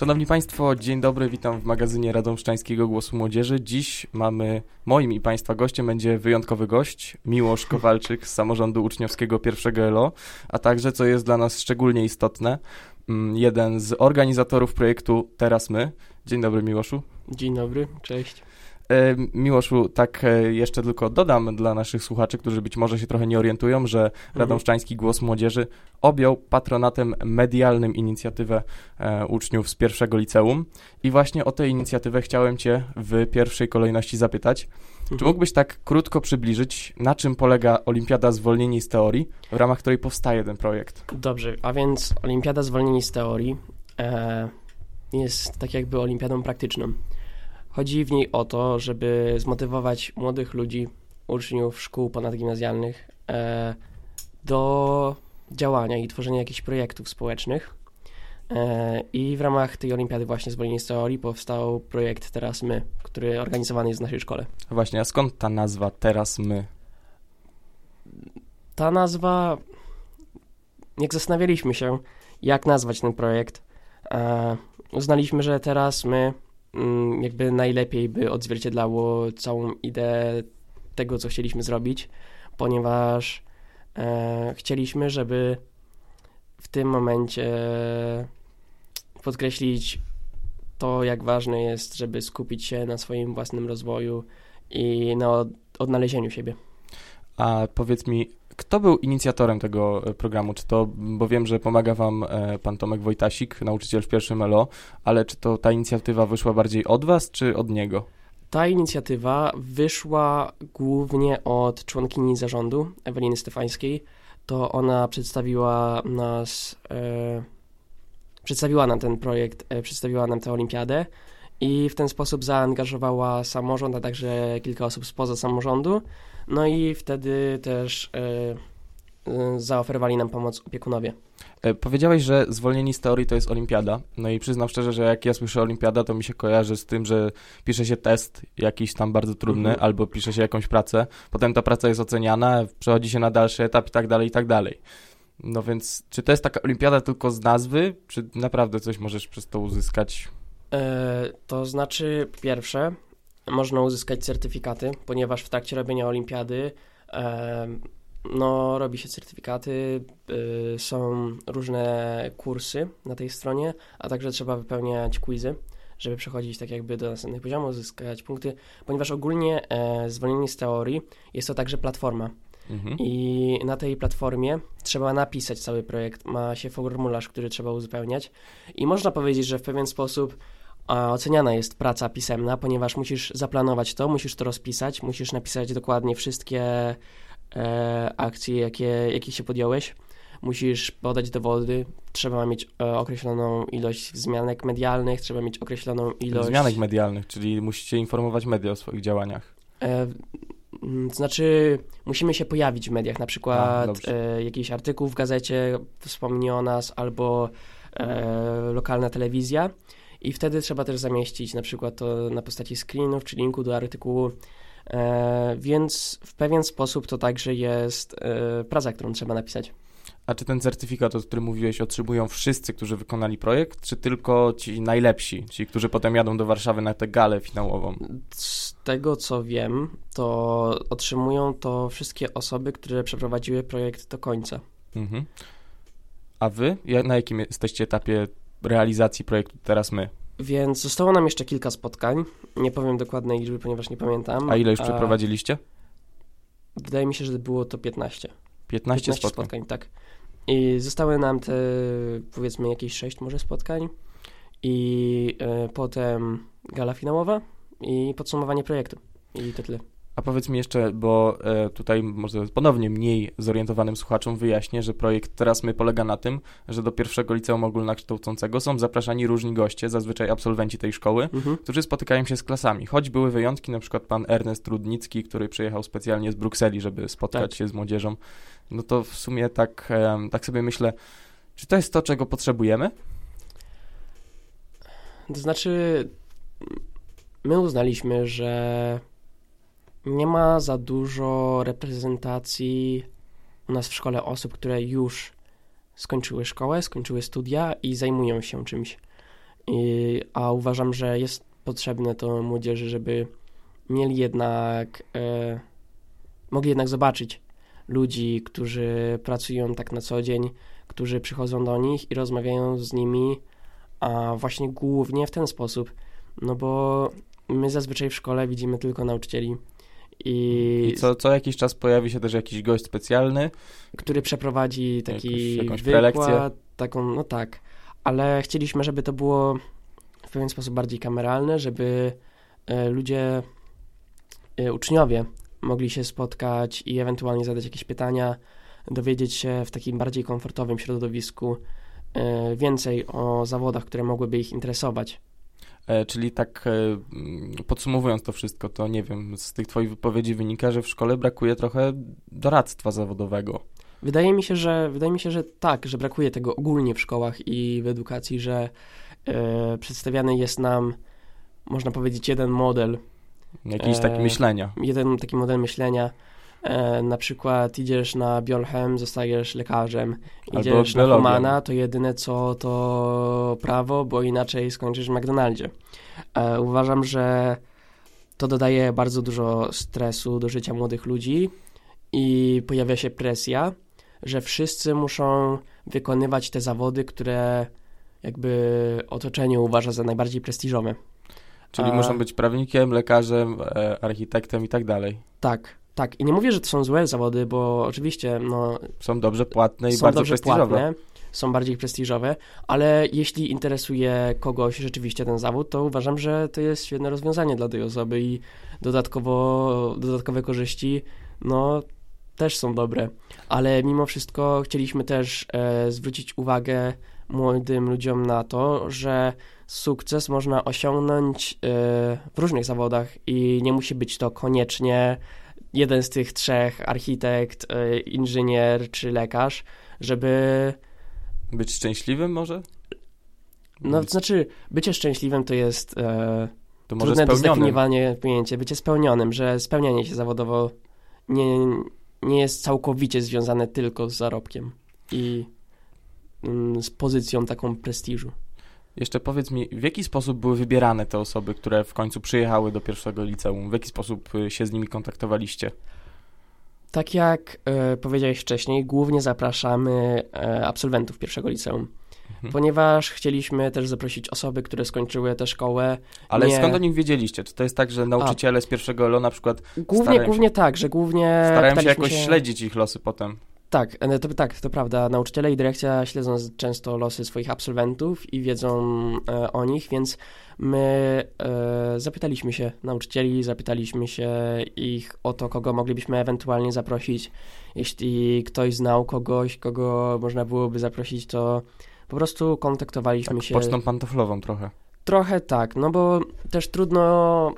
Szanowni Państwo, dzień dobry, witam w magazynie Radomszczańskiego Głosu Młodzieży. Dziś mamy, moim i Państwa gościem będzie wyjątkowy gość, Miłosz Kowalczyk z samorządu uczniowskiego pierwszego ELO, a także, co jest dla nas szczególnie istotne, mm, jeden z organizatorów projektu Teraz My. Dzień dobry Miłoszu. Dzień dobry, cześć. E, Miłoszu, tak e, jeszcze tylko dodam dla naszych słuchaczy, którzy być może się trochę nie orientują, że Mhm. Radomszczański Głos Młodzieży objął patronatem medialnym inicjatywę e, uczniów z pierwszego liceum i właśnie o tę inicjatywę chciałem Cię w pierwszej kolejności zapytać. Czy Mhm. mógłbyś tak krótko przybliżyć, na czym polega Olimpiada Zwolnieni z Teorii, w ramach której powstaje ten projekt? Dobrze, a więc Olimpiada Zwolnieni z Teorii e, jest tak jakby olimpiadą praktyczną. Chodzi w niej o to, żeby zmotywować młodych ludzi, uczniów szkół ponadgimnazjalnych e, do działania i tworzenia jakichś projektów społecznych. E, I w ramach tej olimpiady właśnie z Teorii powstał projekt Teraz My, który organizowany jest w naszej szkole. Właśnie, a skąd ta nazwa Teraz My? ta nazwa, jak zastanawialiśmy się, jak nazwać ten projekt, e, uznaliśmy, że teraz my jakby najlepiej by odzwierciedlało całą ideę tego, co chcieliśmy zrobić, ponieważ e, chcieliśmy, żeby w tym momencie podkreślić to, jak ważne jest, żeby skupić się na swoim własnym rozwoju i na od- odnalezieniu siebie. A powiedz mi, kto był inicjatorem tego e, programu? Czy to, bo wiem, że pomaga wam e, pan Tomek Wojtasik, nauczyciel w pierwszym ELO, ale czy to ta inicjatywa wyszła bardziej od was, czy od niego? Ta inicjatywa wyszła głównie od członkini zarządu, Eweliny Stefańskiej. To ona przedstawiła nas, e, przedstawiła nam ten projekt, e, przedstawiła nam tę olimpiadę i w ten sposób zaangażowała samorząd, a także kilka osób spoza samorządu. No i wtedy też e, e, zaoferowali nam pomoc opiekunowie. E, Powiedziałeś, że zwolnieni z teorii to jest olimpiada. No i przyznam szczerze, że jak ja słyszę olimpiada, to mi się kojarzy z tym, że pisze się test jakiś tam bardzo trudny, Mhm. albo pisze się jakąś pracę, potem ta praca jest oceniana, przechodzi się na dalszy etap i tak dalej, i tak dalej. No więc, czy to jest taka olimpiada tylko z nazwy, czy naprawdę coś możesz przez to uzyskać? To znaczy, pierwsze, można uzyskać certyfikaty, ponieważ w trakcie robienia olimpiady no, robi się certyfikaty, y, są różne kursy na tej stronie, a także trzeba wypełniać quizy, żeby przechodzić tak jakby do następnych poziomów, uzyskać punkty, ponieważ ogólnie e, zwolnienie z teorii jest to także platforma. Mhm. I na tej platformie trzeba napisać cały projekt. Ma się formularz, który trzeba uzupełniać. I można powiedzieć, że w pewien sposób oceniana jest praca pisemna, ponieważ musisz zaplanować to, musisz to rozpisać, musisz napisać dokładnie wszystkie e, akcje, jakie, jakie się podjąłeś. Musisz podać dowody, trzeba mieć e, określoną ilość wzmianek medialnych, trzeba mieć określoną ilość. Zmianek medialnych, czyli musicie informować media o swoich działaniach. E, mm, to znaczy, musimy się pojawić w mediach, na A, przykład dobrze. e, jakiś artykuł w gazecie wspomni o nas, albo e, lokalna telewizja. I wtedy trzeba też zamieścić na przykład to na postaci screenów czy linku do artykułu. E, więc w pewien sposób to także jest e, praca, którą trzeba napisać. A czy ten certyfikat, o którym mówiłeś, otrzymują wszyscy, którzy wykonali projekt, czy tylko ci najlepsi, ci, którzy potem jadą do Warszawy na tę galę finałową? Z tego co wiem, to otrzymują to wszystkie osoby, które przeprowadziły projekt do końca. Mhm. A wy? Na jakim jesteście etapie realizacji projektu teraz my? Więc zostało nam jeszcze kilka spotkań. Nie powiem dokładnej liczby, ponieważ nie pamiętam. A ile już przeprowadziliście? Wydaje mi się, że było to 15. 15, spotkań. tak. I zostały nam te, powiedzmy, jakieś 6 może spotkań. I e, potem gala finałowa i podsumowanie projektu. I to tyle. A powiedz mi jeszcze, bo e, tutaj może ponownie mniej zorientowanym słuchaczom wyjaśnię, że projekt teraz my polega na tym, że do pierwszego liceum ogólnokształcącego są zapraszani różni goście, zazwyczaj absolwenci tej szkoły, Mhm. którzy spotykają się z klasami. Choć były wyjątki, na przykład pan Ernest Rudnicki, który przyjechał specjalnie z Brukseli, żeby spotkać Tak. się z młodzieżą. No to w sumie tak, em, tak sobie myślę, czy to jest to, czego potrzebujemy? To znaczy, my uznaliśmy, że nie ma za dużo reprezentacji u nas w szkole osób, które już skończyły szkołę, skończyły studia i zajmują się czymś. I, a uważam, że jest potrzebne to młodzieży, żeby mieli jednak, e, mogli jednak zobaczyć ludzi, którzy pracują tak na co dzień, którzy przychodzą do nich i rozmawiają z nimi, a właśnie głównie w ten sposób, no bo my zazwyczaj w szkole widzimy tylko nauczycieli. I, I co, co jakiś czas pojawi się też jakiś gość specjalny. który przeprowadzi taki jakąś wykład, prelekcję. taką, no tak, ale chcieliśmy, żeby to było w pewien sposób bardziej kameralne, żeby e, ludzie, e, uczniowie mogli się spotkać i ewentualnie zadać jakieś pytania, dowiedzieć się w takim bardziej komfortowym środowisku e, więcej o zawodach, które mogłyby ich interesować. E, czyli tak e, mm, podsumowując to wszystko, to nie wiem, z tych twoich wypowiedzi wynika, że w szkole brakuje trochę doradztwa zawodowego. Wydaje mi się, że wydaje mi się, że tak, że brakuje tego ogólnie w szkołach i w edukacji, że e, przedstawiany jest nam, można powiedzieć, jeden model, Jakiś E, taki myślenia. jeden taki model myślenia. E, na przykład idziesz na biolchem, zostajesz lekarzem. Idziesz na humana, to jedyne co to prawo, bo inaczej skończysz w McDonaldzie. E, uważam, że to dodaje bardzo dużo stresu do życia młodych ludzi i pojawia się presja, że wszyscy muszą wykonywać te zawody, które jakby otoczenie uważa za najbardziej prestiżowe. Czyli a- muszą być prawnikiem, lekarzem, e, architektem i tak dalej. Tak, tak. I nie mówię, że to są złe zawody, bo oczywiście no, Są dobrze płatne i są bardzo dobrze prestiżowe. płatne, są bardziej prestiżowe, ale jeśli interesuje kogoś rzeczywiście ten zawód, to uważam, że to jest świetne rozwiązanie dla tej osoby i dodatkowo, dodatkowe korzyści, no, też są dobre. Ale mimo wszystko chcieliśmy też e, zwrócić uwagę młodym ludziom na to, że sukces można osiągnąć e, w różnych zawodach i nie musi być to koniecznie jeden z tych trzech, architekt, e, inżynier czy lekarz, żeby, Być szczęśliwym może? no to znaczy, bycie szczęśliwym to jest e, to może trudne do spełnionym. zdefiniowanie pojęcie, bycie spełnionym, że spełnianie się zawodowo nie, nie jest całkowicie związane tylko z zarobkiem i mm, z pozycją taką prestiżu. Jeszcze powiedz mi, w jaki sposób były wybierane te osoby, które w końcu przyjechały do pierwszego liceum? W jaki sposób y, się z nimi kontaktowaliście? Tak jak e, powiedziałeś wcześniej, głównie zapraszamy e, absolwentów pierwszego liceum, Mhm. ponieważ chcieliśmy też zaprosić osoby, które skończyły tę szkołę. Ale Nie. skąd o nich wiedzieliście? Czy to jest tak, że nauczyciele z pierwszego LO na przykład Głównie, Starałem się- głównie tak, że głównie starają się jakoś śledzić ich losy potem? Tak, e, to, tak, to prawda. Nauczyciele i dyrekcja śledzą często losy swoich absolwentów i wiedzą e, o nich, więc my e, zapytaliśmy się nauczycieli, zapytaliśmy się ich o to, kogo moglibyśmy ewentualnie zaprosić. Jeśli ktoś znał kogoś, kogo można byłoby zaprosić, to po prostu kontaktowaliśmy Tak, się. pocztą pantoflową trochę. Trochę tak, no bo też trudno.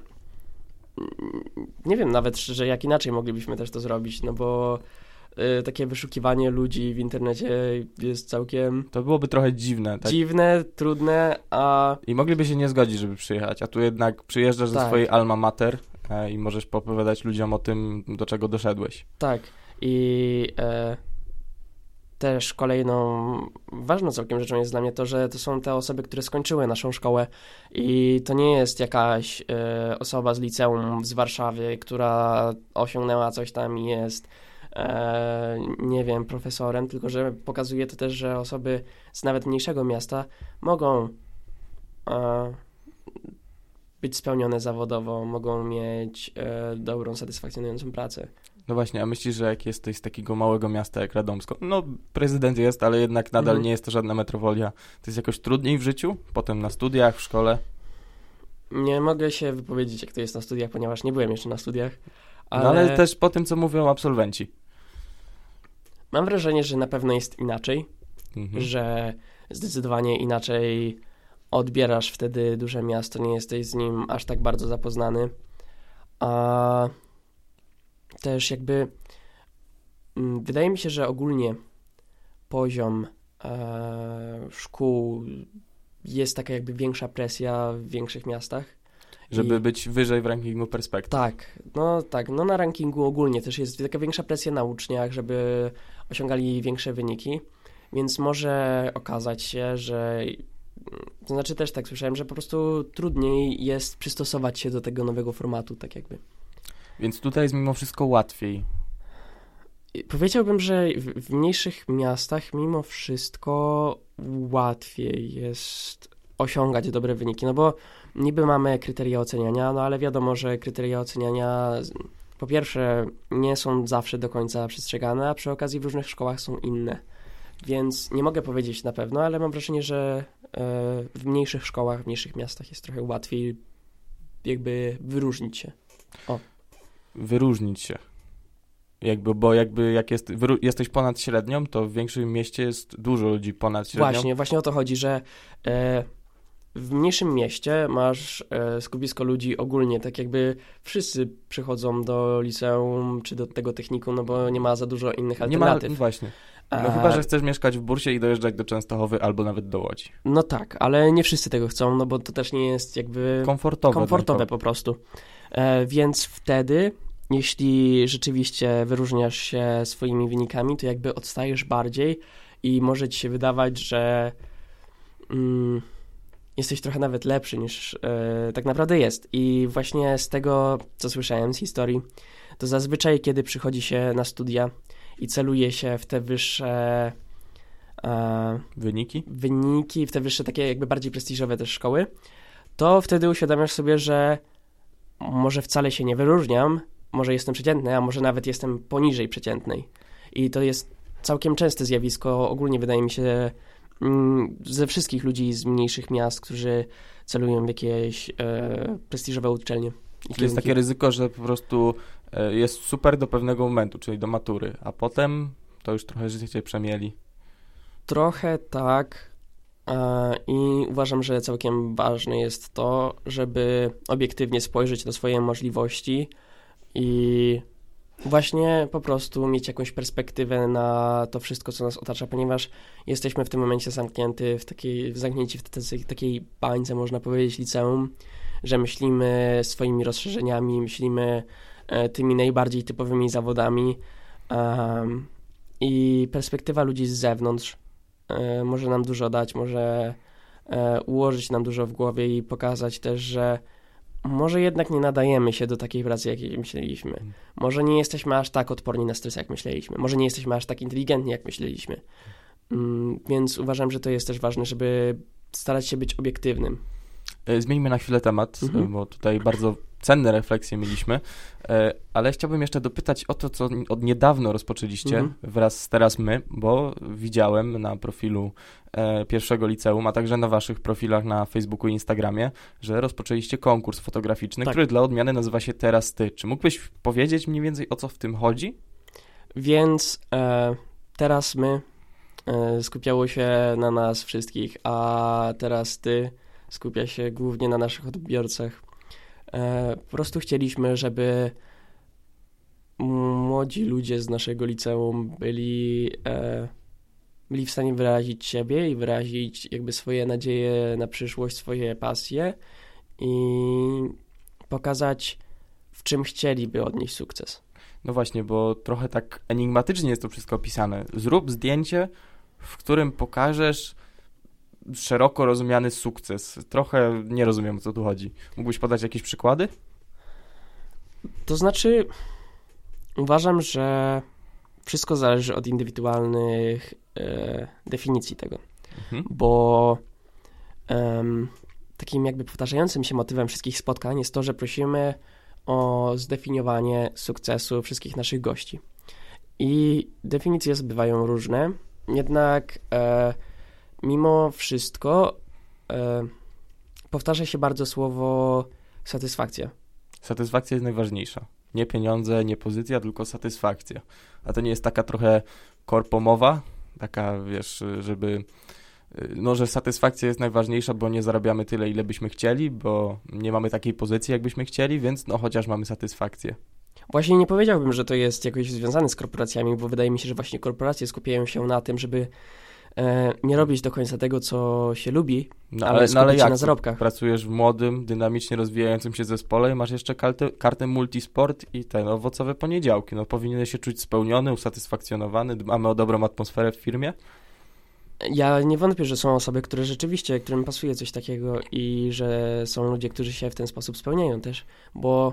Nie wiem nawet, że jak inaczej moglibyśmy też to zrobić, no bo takie wyszukiwanie ludzi w internecie jest całkiem To byłoby trochę dziwne. Tak? dziwne, trudne, a I mogliby się nie zgodzić, żeby przyjechać, a tu jednak przyjeżdżasz Tak. swojej alma mater e, i możesz opowiadać ludziom o tym, do czego doszedłeś. tak. I e, też kolejną ważną całkiem rzeczą jest dla mnie to, że to są te osoby, które skończyły naszą szkołę i to nie jest jakaś e, osoba z liceum z Warszawy, która osiągnęła coś tam i jest e, nie wiem, profesorem, tylko że pokazuje to też, że osoby z nawet mniejszego miasta mogą e, być spełnione zawodowo, mogą mieć e, dobrą, satysfakcjonującą pracę. No właśnie, a myślisz, że jak jesteś z takiego małego miasta jak Radomsko, no prezydent jest, ale jednak nadal Mhm. nie jest to żadna metropolia, to jest jakoś trudniej w życiu? Potem na studiach, w szkole? Nie mogę się wypowiedzieć, jak to jest na studiach, ponieważ nie byłem jeszcze na studiach. Ale, No ale też po tym, co mówią absolwenci. Mam wrażenie, że na pewno jest inaczej, Mhm. że zdecydowanie inaczej odbierasz wtedy duże miasto, nie jesteś z nim aż tak bardzo zapoznany. A też jakby mm, wydaje mi się, że ogólnie poziom e, szkół jest taka jakby większa presja w większych miastach. Żeby I- być wyżej w rankingu perspektyw. Tak, no tak, no na rankingu ogólnie też jest taka większa presja na uczniach, żeby osiągali większe wyniki, więc może okazać się, że To znaczy też tak słyszałem, że po prostu trudniej jest przystosować się do tego nowego formatu, tak jakby. Więc tutaj jest mimo wszystko łatwiej. Powiedziałbym, że w, w mniejszych miastach mimo wszystko łatwiej jest osiągać dobre wyniki, no bo niby mamy kryteria oceniania, no ale wiadomo, że kryteria oceniania po pierwsze nie są zawsze do końca przestrzegane, a przy okazji w różnych szkołach są inne. Więc nie mogę powiedzieć na pewno, ale mam wrażenie, że e, w mniejszych szkołach, w mniejszych miastach jest trochę łatwiej jakby wyróżnić się. O. Wyróżnić się. Jakby, bo jakby jak jest, jesteś ponad średnią, to w większym mieście jest dużo ludzi ponad średnią. Właśnie, właśnie o to chodzi, że e, w mniejszym mieście masz e, skupisko ludzi ogólnie, tak jakby wszyscy przychodzą do liceum czy do tego technikum, no bo nie ma za dużo innych alternatyw. Nie ma, właśnie. No chyba, że chcesz mieszkać w Bursie i dojeżdżać do Częstochowy albo nawet do Łodzi. No tak, ale nie wszyscy tego chcą, no bo to też nie jest jakby komfortowe, komfortowe po prostu. E, więc wtedy, jeśli rzeczywiście wyróżniasz się swoimi wynikami, to jakby odstajesz bardziej i może ci się wydawać, że mm, jesteś trochę nawet lepszy niż e, tak naprawdę jest. I właśnie z tego, co słyszałem z historii, to zazwyczaj, kiedy przychodzi się na studia i celuje się w te wyższe e, wyniki? wyniki, w te wyższe, takie jakby bardziej prestiżowe też szkoły, to wtedy uświadamiasz sobie, że może wcale się nie wyróżniam, może jestem przeciętny, a może nawet jestem poniżej przeciętnej. I to jest całkiem częste zjawisko, ogólnie wydaje mi się, ze wszystkich ludzi z mniejszych miast, którzy celują w jakieś e, prestiżowe uczelnie. Czyli jest takie ryzyko, że po prostu e, jest super do pewnego momentu, czyli do matury, a potem to już trochę życie przemieli. Trochę tak. I uważam, że całkiem ważne jest to, żeby obiektywnie spojrzeć na swoje możliwości i właśnie po prostu mieć jakąś perspektywę na to wszystko, co nas otacza, ponieważ jesteśmy w tym momencie zamknięty w takiej, zamknięci w takiej, bańce, można powiedzieć, liceum, że myślimy swoimi rozszerzeniami, myślimy e, tymi najbardziej typowymi zawodami um, i perspektywa ludzi z zewnątrz e, może nam dużo dać, może e, ułożyć nam dużo w głowie i pokazać też, że może jednak nie nadajemy się do takiej pracy, jakiej myśleliśmy. Może nie jesteśmy aż tak odporni na stres, jak myśleliśmy. Może nie jesteśmy aż tak inteligentni, jak myśleliśmy. Mm, więc uważam, że to jest też ważne, żeby starać się być obiektywnym. E, zmieńmy na chwilę temat, mhm. bo tutaj bardzo cenne refleksje mieliśmy, e, ale chciałbym jeszcze dopytać o to, co od niedawno rozpoczęliście mhm. wraz z Teraz My, bo widziałem na profilu e, pierwszego liceum, a także na waszych profilach na Facebooku i Instagramie, że rozpoczęliście konkurs fotograficzny, tak. który dla odmiany nazywa się Teraz Ty. Czy mógłbyś powiedzieć mniej więcej o co w tym chodzi? Więc e, teraz my e, skupiało się na nas wszystkich, a teraz ty skupia się głównie na naszych odbiorcach. E, po prostu chcieliśmy, żeby młodzi ludzie z naszego liceum byli, e, byli w stanie wyrazić siebie i wyrazić jakby swoje nadzieje na przyszłość, swoje pasje i pokazać, w czym chcieliby odnieść sukces. No właśnie, bo trochę tak enigmatycznie jest to wszystko opisane. Zrób zdjęcie, w którym pokażesz szeroko rozumiany sukces. Trochę nie rozumiem, o co tu chodzi. Mógłbyś podać jakieś przykłady? To znaczy, uważam, że wszystko zależy od indywidualnych e, definicji tego. Mhm. Bo takim jakby powtarzającym się motywem wszystkich spotkań jest to, że prosimy o zdefiniowanie sukcesu wszystkich naszych gości. I definicje bywają różne, jednak e, mimo wszystko e, powtarza się bardzo słowo satysfakcja. Satysfakcja jest najważniejsza. Nie pieniądze, nie pozycja, tylko satysfakcja. A to nie jest taka trochę korpomowa, taka wiesz, żeby no, że satysfakcja jest najważniejsza, bo nie zarabiamy tyle, ile byśmy chcieli, bo nie mamy takiej pozycji, jakbyśmy chcieli, więc no chociaż mamy satysfakcję. Właśnie nie powiedziałbym, że to jest jakoś związane z korporacjami, bo wydaje mi się, że właśnie korporacje skupiają się na tym, żeby nie robić do końca tego, co się lubi, no, ale, no, ale jak? na zarobkach. Pracujesz w młodym, dynamicznie rozwijającym się zespole i masz jeszcze kartę, kartę multisport i ten owocowe poniedziałki. No powinieneś się czuć spełniony, usatysfakcjonowany, mamy o dobrą atmosferę w firmie. Ja nie wątpię, że są osoby, które rzeczywiście, którym pasuje coś takiego i że są ludzie, którzy się w ten sposób spełniają też, bo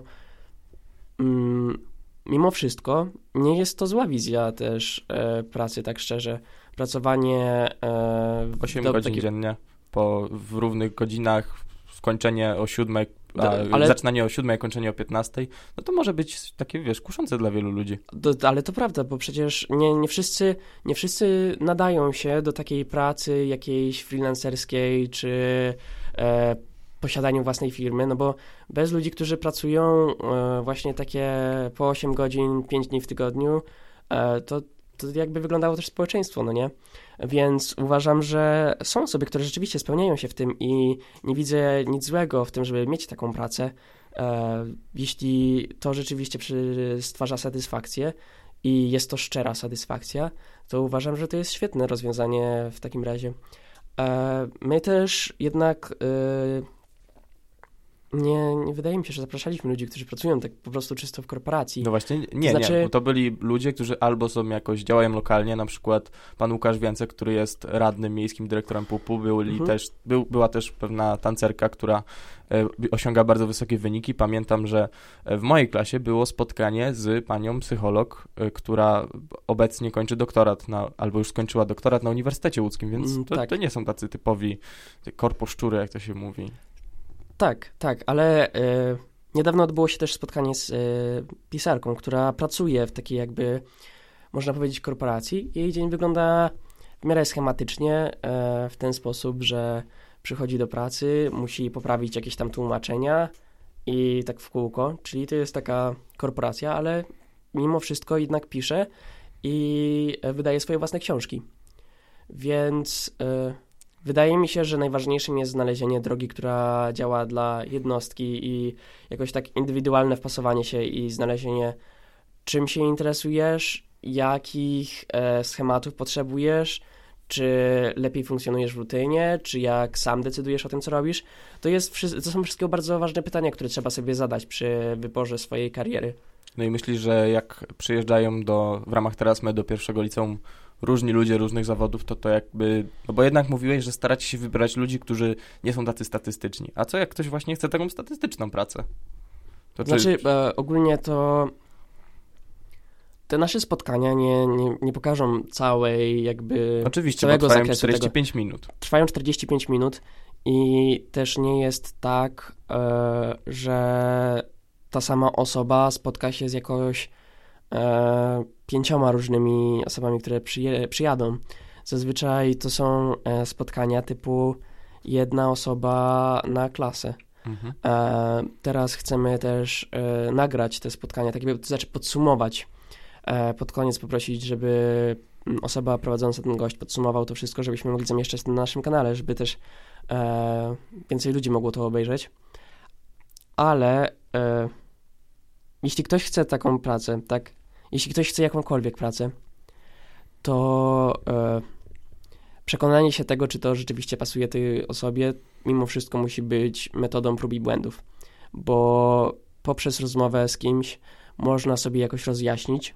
mm, mimo wszystko nie jest to zła wizja też e, pracy, tak szczerze. Pracowanie e, 8 do- godzin takie- dziennie, po, w równych godzinach, skończenie o 7, a, ale- zaczynanie o 7, kończenie o 15, no to może być takie, wiesz, kuszące dla wielu ludzi. Do, ale to prawda, bo przecież nie, nie, wszyscy, nie wszyscy nadają się do takiej pracy jakiejś freelancerskiej czy e, posiadaniu własnej firmy, no bo bez ludzi, którzy pracują e, właśnie takie po 8 godzin, 5 dni w tygodniu, e, to, to jakby wyglądało też społeczeństwo, no nie? Więc uważam, że są osoby, które rzeczywiście spełniają się w tym i nie widzę nic złego w tym, żeby mieć taką pracę, e, jeśli to rzeczywiście stwarza satysfakcję i jest to szczera satysfakcja, to uważam, że to jest świetne rozwiązanie w takim razie. E, my też jednak e, nie, nie wydaje mi się, że zapraszaliśmy ludzi, którzy pracują tak po prostu czysto w korporacji. No właśnie, nie, znaczy- nie, bo to byli ludzie, którzy albo są jakoś, działają lokalnie, na przykład pan Łukasz Więcek, który jest radnym miejskim dyrektorem PUP-u, byli Mhm. też, był, była też pewna tancerka, która e, osiąga bardzo wysokie wyniki. Pamiętam, że e, w mojej klasie było spotkanie z panią psycholog, e, która obecnie kończy doktorat, na, albo już skończyła doktorat na Uniwersytecie Łódzkim, więc Mm, to, tak. to nie są tacy typowi korposzczury, jak to się mówi. Tak, tak, ale e, niedawno odbyło się też spotkanie z e, pisarką, która pracuje w takiej jakby, można powiedzieć, korporacji. Jej dzień wygląda w miarę schematycznie, e, w ten sposób, że przychodzi do pracy, musi poprawić jakieś tam tłumaczenia i tak w kółko, czyli to jest taka korporacja, ale mimo wszystko jednak pisze i wydaje swoje własne książki. Więc wydaje mi się, że najważniejszym jest znalezienie drogi, która działa dla jednostki i jakoś tak indywidualne wpasowanie się i znalezienie, czym się interesujesz, jakich e, schematów potrzebujesz, czy lepiej funkcjonujesz w rutynie, czy jak sam decydujesz o tym, co robisz. To, jest, to są wszystkie bardzo ważne pytania, które trzeba sobie zadać przy wyborze swojej kariery. No i myślisz, że jak przyjeżdżają do, w ramach Terasmy do pierwszego liceum różni ludzie różnych zawodów, to to jakby, no bo jednak mówiłeś, że staracie się wybrać ludzi, którzy nie są tacy statystyczni. A co jak ktoś właśnie chce taką statystyczną pracę? To czy- Znaczy, e, ogólnie to te nasze spotkania nie, nie, nie pokażą całej jakby... Oczywiście, bo całego trwają zakresu 45 minut. Trwają 45 minut i też nie jest tak, e, że ta sama osoba spotka się z jakoś e, pięcioma różnymi osobami, które przyje, przyjadą. Zazwyczaj to są e, spotkania typu jedna osoba na klasę. Mhm. E, teraz chcemy też e, nagrać te spotkania, tak jakby, to znaczy podsumować. E, pod koniec poprosić, żeby mm, osoba prowadząca ten gość podsumował to wszystko, żebyśmy mogli zamieszczać to na naszym kanale, żeby też e, więcej ludzi mogło to obejrzeć. Ale e, jeśli ktoś chce taką pracę, tak, jeśli ktoś chce jakąkolwiek pracę, to e, przekonanie się tego, czy to rzeczywiście pasuje tej osobie, mimo wszystko musi być metodą prób i błędów, bo poprzez rozmowę z kimś można sobie jakoś rozjaśnić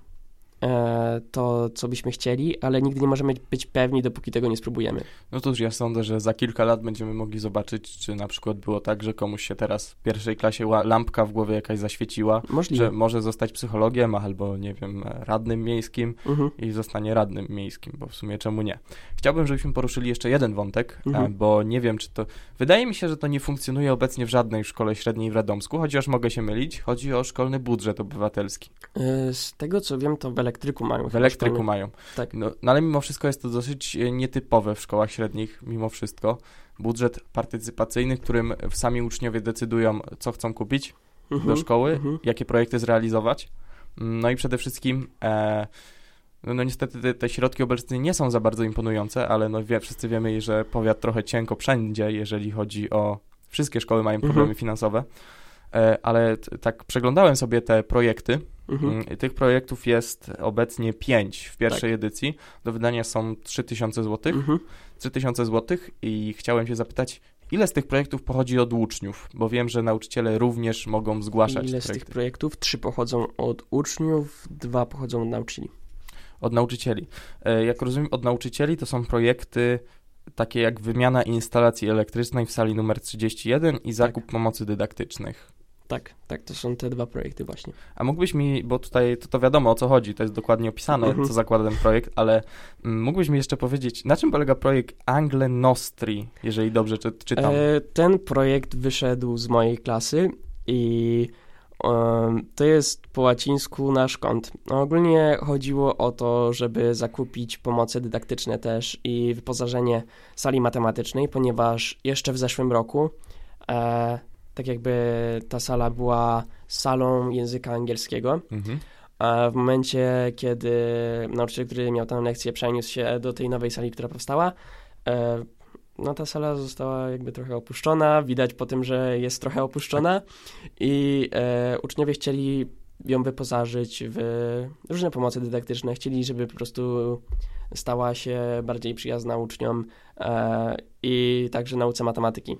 to, co byśmy chcieli, ale nigdy nie możemy być pewni, dopóki tego nie spróbujemy. No to już ja sądzę, że za kilka lat będziemy mogli zobaczyć, czy na przykład było tak, że komuś się teraz w pierwszej klasie lampka w głowie jakaś zaświeciła, Możliwe. że może zostać psychologiem albo, nie wiem, radnym miejskim Mhm. i zostanie radnym miejskim, bo w sumie czemu nie. Chciałbym, żebyśmy poruszyli jeszcze jeden wątek, Mhm. e, bo nie wiem, czy to... Wydaje mi się, że to nie funkcjonuje obecnie w żadnej szkole średniej w Radomsku, chociaż mogę się mylić, chodzi o szkolny budżet obywatelski. E, Z tego, co wiem, to w elektryku mają. W elektryku mają. Tak. No, no ale mimo wszystko jest to dosyć e, nietypowe w szkołach średnich, mimo wszystko. Budżet partycypacyjny, w którym sami uczniowie decydują, co chcą kupić do Mhm. szkoły, Mhm. jakie projekty zrealizować. No i przede wszystkim, e, no, no niestety te, te środki obecnie nie są za bardzo imponujące, ale no wie, wszyscy wiemy, że powiat trochę cienko wszędzie, jeżeli chodzi o... Wszystkie szkoły mają problemy Mhm. finansowe, ale t, tak przeglądałem sobie te projekty, Mhm. Mm, Tych projektów jest obecnie 5 w pierwszej Tak. edycji. Do wydania są 3000 zł. Mhm. 3000 zł i chciałem się zapytać, ile z tych projektów pochodzi od uczniów? Bo wiem, że nauczyciele również mogą zgłaszać Ile z tych projektów? Trzy pochodzą od uczniów, dwa pochodzą od nauczycieli. Od nauczycieli. E, Jak rozumiem, od nauczycieli to są projekty takie jak wymiana instalacji elektrycznej w sali numer 31 i zakup pomocy dydaktycznych. Tak, tak, to są te dwa projekty właśnie. A mógłbyś mi, bo tutaj to, to wiadomo o co chodzi, to jest dokładnie opisane, Mhm. co zakłada ten projekt, ale mm, mógłbyś mi jeszcze powiedzieć, na czym polega projekt Angle Nostri, jeżeli dobrze czy, czytam? E, ten projekt wyszedł z mojej klasy i em, to jest po łacińsku nasz kąt. No, ogólnie chodziło o to, żeby zakupić pomoce dydaktyczne też i wyposażenie sali matematycznej, ponieważ jeszcze w zeszłym roku e, tak jakby ta sala była salą języka angielskiego, Mhm. a w momencie, kiedy nauczyciel, który miał tam lekcję, przeniósł się do tej nowej sali, która powstała, e, no ta sala została jakby trochę opuszczona, widać po tym, że jest trochę opuszczona i e, uczniowie chcieli ją wyposażyć w różne pomocy dydaktyczne, chcieli, żeby po prostu stała się bardziej przyjazna uczniom e, i także nauce matematyki.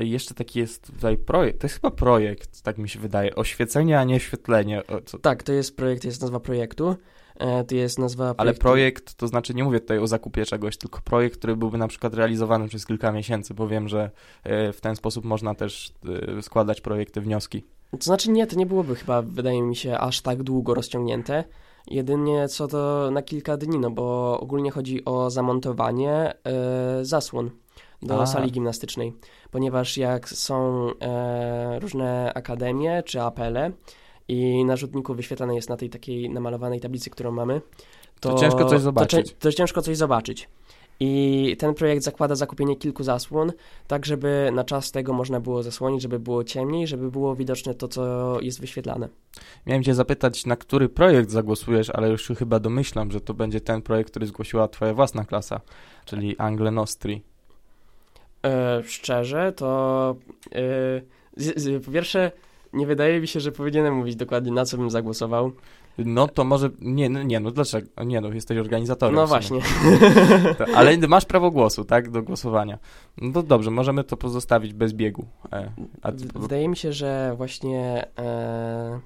E, Jeszcze taki jest tutaj projekt, to jest chyba projekt, tak mi się wydaje, oświecenie, a nie oświetlenie. Co, Tak, to jest projekt, to jest nazwa projektu, e, to jest nazwa ale projektu... projekt, to znaczy nie mówię tutaj o zakupie czegoś, tylko projekt, który byłby na przykład realizowany przez kilka miesięcy, bo wiem, że e, w ten sposób można też składać projekty, wnioski. To znaczy nie, to nie byłoby chyba, wydaje mi się, aż tak długo rozciągnięte. Jedynie co to na kilka dni, no bo ogólnie chodzi o zamontowanie zasłon do A. sali gimnastycznej. Ponieważ jak są e, różne akademie czy apele i na rzutniku wyświetlane jest na tej takiej namalowanej tablicy, którą mamy, To ciężko coś To, zobaczyć. cie- to ciężko coś zobaczyć. I ten projekt zakłada zakupienie kilku zasłon, tak żeby na czas tego można było zasłonić, żeby było ciemniej, żeby było widoczne to, co jest wyświetlane. Miałem cię zapytać, na który projekt zagłosujesz, ale już chyba domyślam, że to będzie ten projekt, który zgłosiła twoja własna klasa, czyli Angle Nostri. E, szczerze, to e, z, z, po pierwsze, nie wydaje mi się, że powinienem mówić dokładnie, na co bym zagłosował. No to może, nie, no, nie, no dlaczego? Nie, no jesteś organizatorem. No właśnie. Ale masz prawo głosu, tak, do głosowania. No to dobrze, możemy to pozostawić bez biegu. E, Wydaje mi się, że właśnie e,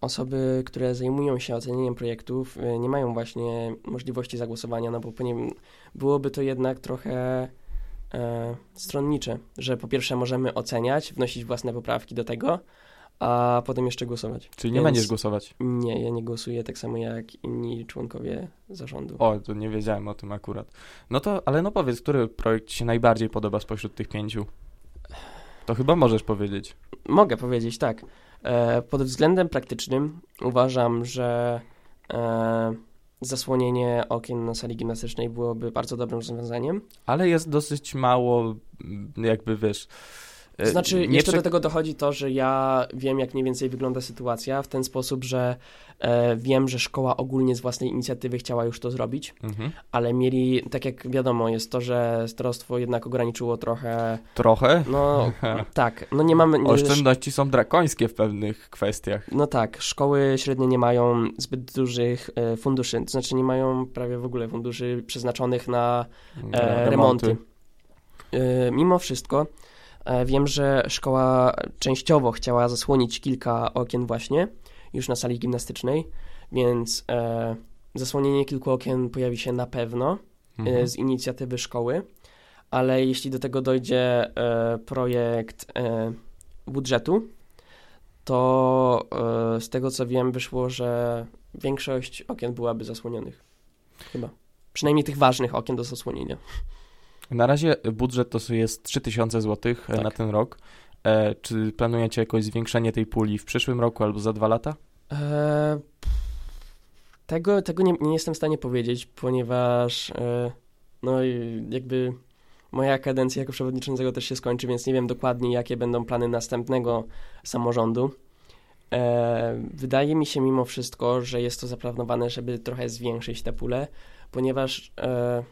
osoby, które zajmują się ocenieniem projektów, e, nie mają właśnie możliwości zagłosowania, no bo byłoby to jednak trochę e, stronnicze, że po pierwsze możemy oceniać, wnosić własne poprawki do tego, a potem jeszcze głosować. czyli nie Więc- będziesz głosować. Nie, ja nie głosuję tak samo jak inni członkowie zarządu. O, to nie wiedziałem o tym akurat. No to, ale no powiedz, który projekt ci się najbardziej podoba spośród tych pięciu? To chyba możesz powiedzieć. Mogę powiedzieć tak. E, pod względem praktycznym uważam, że e, zasłonienie okien na sali gimnastycznej byłoby bardzo dobrym rozwiązaniem. Ale jest dosyć mało, mm, jakby wiesz... e, Znaczy, jeszcze prze- do tego dochodzi to, że ja wiem, jak mniej więcej wygląda sytuacja, w ten sposób, że e, wiem, że szkoła ogólnie z własnej inicjatywy chciała już to zrobić, Mhm. ale mieli, tak jak wiadomo, jest to, że starostwo jednak ograniczyło trochę. Trochę? No tak, no nie mamy. Oszczędności są drakońskie w pewnych kwestiach. No tak, szkoły średnie nie mają zbyt dużych e, funduszy, to znaczy nie mają prawie w ogóle funduszy przeznaczonych na e, remonty. E, mimo wszystko wiem, że szkoła częściowo chciała zasłonić kilka okien właśnie już na sali gimnastycznej, więc e, zasłonienie kilku okien pojawi się na pewno Mhm. e, z inicjatywy szkoły, ale jeśli do tego dojdzie e, projekt e, budżetu, to e, z tego co wiem wyszło, że większość okien byłaby zasłonionych. Chyba. Przynajmniej tych ważnych okien do zasłonienia. Na razie budżet to jest 3000 zł e, Tak. na ten rok. E, czy planujecie jakoś zwiększenie tej puli w przyszłym roku albo za dwa lata? E, tego tego nie, nie jestem w stanie powiedzieć, ponieważ e, no jakby moja kadencja jako przewodniczącego też się skończy, więc nie wiem dokładnie, jakie będą plany następnego samorządu. E, wydaje mi się mimo wszystko, że jest to zaplanowane, żeby trochę zwiększyć tę pulę, ponieważ po, e,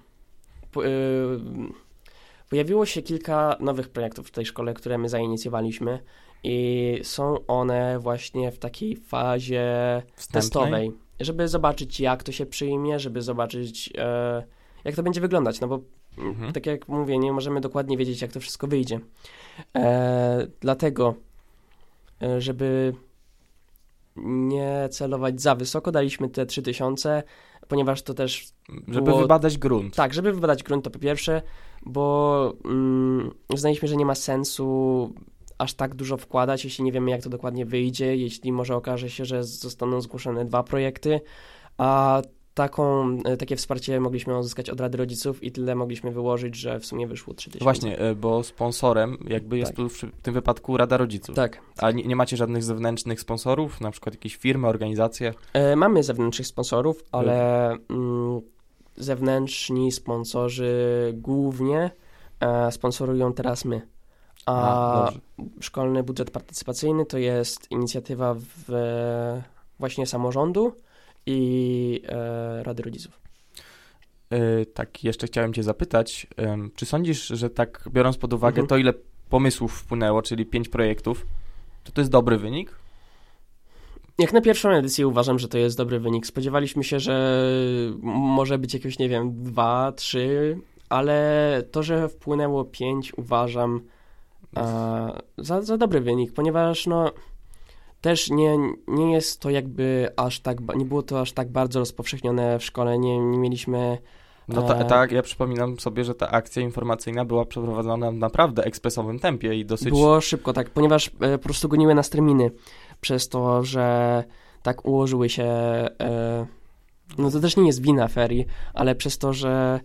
pojawiło się kilka nowych projektów w tej szkole, które my zainicjowaliśmy i są one właśnie w takiej fazie Wstępnej? testowej, żeby zobaczyć jak to się przyjmie, żeby zobaczyć e, jak to będzie wyglądać, no bo Mhm. tak jak mówię, nie możemy dokładnie wiedzieć jak to wszystko wyjdzie. E, dlatego, e, żeby nie celować za wysoko, daliśmy te 3000, ponieważ to też Żeby było- wybadać grunt. tak, żeby wybadać grunt to po pierwsze, bo mm, uznaliśmy, że nie ma sensu aż tak dużo wkładać, jeśli nie wiemy jak to dokładnie wyjdzie, jeśli może okaże się, że zostaną zgłoszone dwa projekty, a taką, e, takie wsparcie mogliśmy uzyskać od Rady Rodziców i tyle mogliśmy wyłożyć, że w sumie wyszło 3000. Właśnie, e, bo sponsorem jakby jest Tak. tu w tym wypadku Rada Rodziców. Tak. A nie, nie macie żadnych zewnętrznych sponsorów, na przykład jakieś firmy, organizacje? E, mamy zewnętrznych sponsorów, ale mm, zewnętrzni sponsorzy głównie e, sponsorują teraz my. A, A, szkolny budżet partycypacyjny to jest inicjatywa w, właśnie samorządu i e, Rady Rodziców. E, tak, jeszcze chciałem cię zapytać, czy sądzisz, że tak biorąc pod uwagę Mhm. to, ile pomysłów wpłynęło, czyli pięć projektów, to to jest dobry wynik? Jak na pierwszą edycję uważam, że to jest dobry wynik. Spodziewaliśmy się, że może być jakieś, nie wiem, dwa, trzy, ale to, że wpłynęło pięć, uważam e, za, za dobry wynik, ponieważ no też nie, nie jest to jakby aż tak, nie było to aż tak bardzo rozpowszechnione w szkole, nie, nie mieliśmy No ta, E. tak, ja przypominam sobie, że ta akcja informacyjna była przeprowadzona w naprawdę ekspresowym tempie i dosyć... Było szybko, tak, ponieważ e, po prostu goniły nas terminy przez to, że tak ułożyły się. E, no to też nie jest wina ferii, ale przez to, że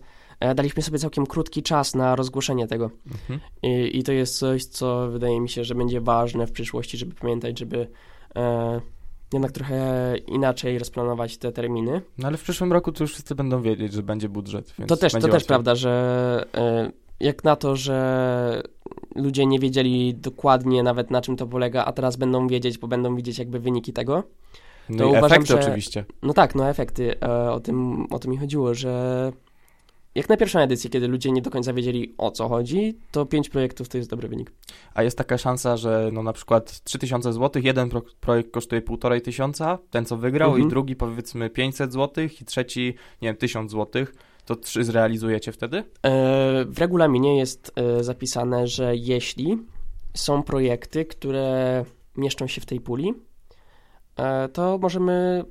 daliśmy sobie całkiem krótki czas na rozgłoszenie tego. Mhm. I, I to jest coś, co wydaje mi się, że będzie ważne w przyszłości, żeby pamiętać, żeby e, jednak trochę inaczej rozplanować te terminy. No ale w przyszłym roku to już wszyscy będą wiedzieć, że będzie budżet, To też, to też prawda, że e, jak na to, że ludzie nie wiedzieli dokładnie nawet na czym to polega, a teraz będą wiedzieć, bo będą widzieć jakby wyniki tego. No to i uważam, efekty że- oczywiście. No tak, no efekty, e, o, tym, o tym mi chodziło, że jak na pierwszą edycję, kiedy ludzie nie do końca wiedzieli o co chodzi, to pięć projektów to jest dobry wynik. A jest taka szansa, że no na przykład 3000 zł, jeden pro projekt kosztuje 1,5 tysiąca, ten co wygrał, Mhm. i drugi powiedzmy 500 zł, i trzeci, nie wiem, 1000 zł, to trzy zrealizujecie wtedy? E, w regulaminie jest e, zapisane, że jeśli są projekty, które mieszczą się w tej puli, e, to możemy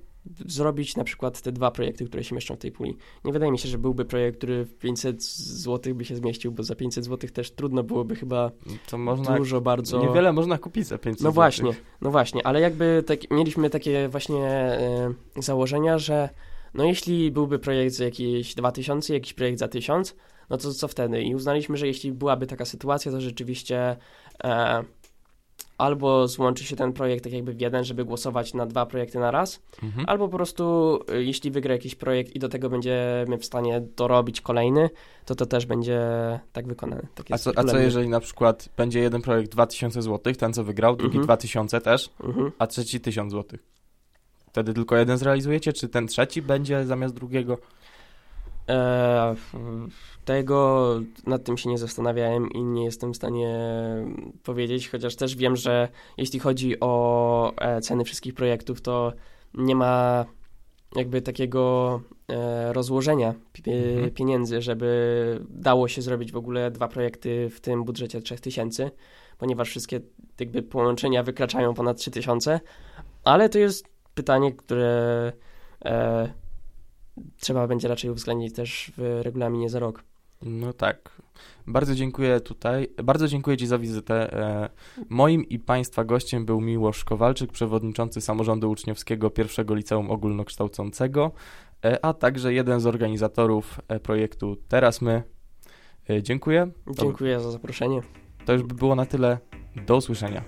zrobić na przykład te dwa projekty, które się mieszczą w tej puli. Nie wydaje mi się, że byłby projekt, który w 500 zł by się zmieścił, bo za 500 zł też trudno byłoby chyba To można, dużo bardzo... niewiele można kupić za 500 No właśnie, no właśnie, ale jakby tak, mieliśmy takie właśnie e, założenia, że no jeśli byłby projekt za jakieś 2000, jakiś projekt za 1000, no to co wtedy? I uznaliśmy, że jeśli byłaby taka sytuacja, to rzeczywiście e, albo złączy się ten projekt tak jakby w jeden, żeby głosować na dwa projekty na raz, Mhm. albo po prostu e, jeśli wygra jakiś projekt i do tego będziemy w stanie dorobić kolejny, to to też będzie tak wykonane. Tak A co, a co jeżeli na przykład będzie jeden projekt 2000 zł, ten co wygrał, drugi Mhm. 2000 też, Mhm. a trzeci 1000 zł? Wtedy tylko jeden zrealizujecie, czy ten trzeci będzie zamiast drugiego? E, tego nad tym się nie zastanawiałem i nie jestem w stanie powiedzieć, chociaż też wiem, że jeśli chodzi o e, ceny wszystkich projektów, to nie ma jakby takiego e, rozłożenia Mhm. pieniędzy, żeby dało się zrobić w ogóle dwa projekty w tym budżecie 3000, ponieważ wszystkie jakby połączenia wykraczają ponad 3000, ale to jest pytanie, które e, trzeba będzie raczej uwzględnić też w regulaminie za rok. No tak. Bardzo dziękuję tutaj. Bardzo dziękuję Ci za wizytę. E, Moim i Państwa gościem był Miłosz Kowalczyk, przewodniczący samorządu uczniowskiego pierwszego liceum ogólnokształcącego, e, a także jeden z organizatorów e, projektu Teraz My. Dziękuję. Dziękuję za zaproszenie. To już by było na tyle. Do usłyszenia.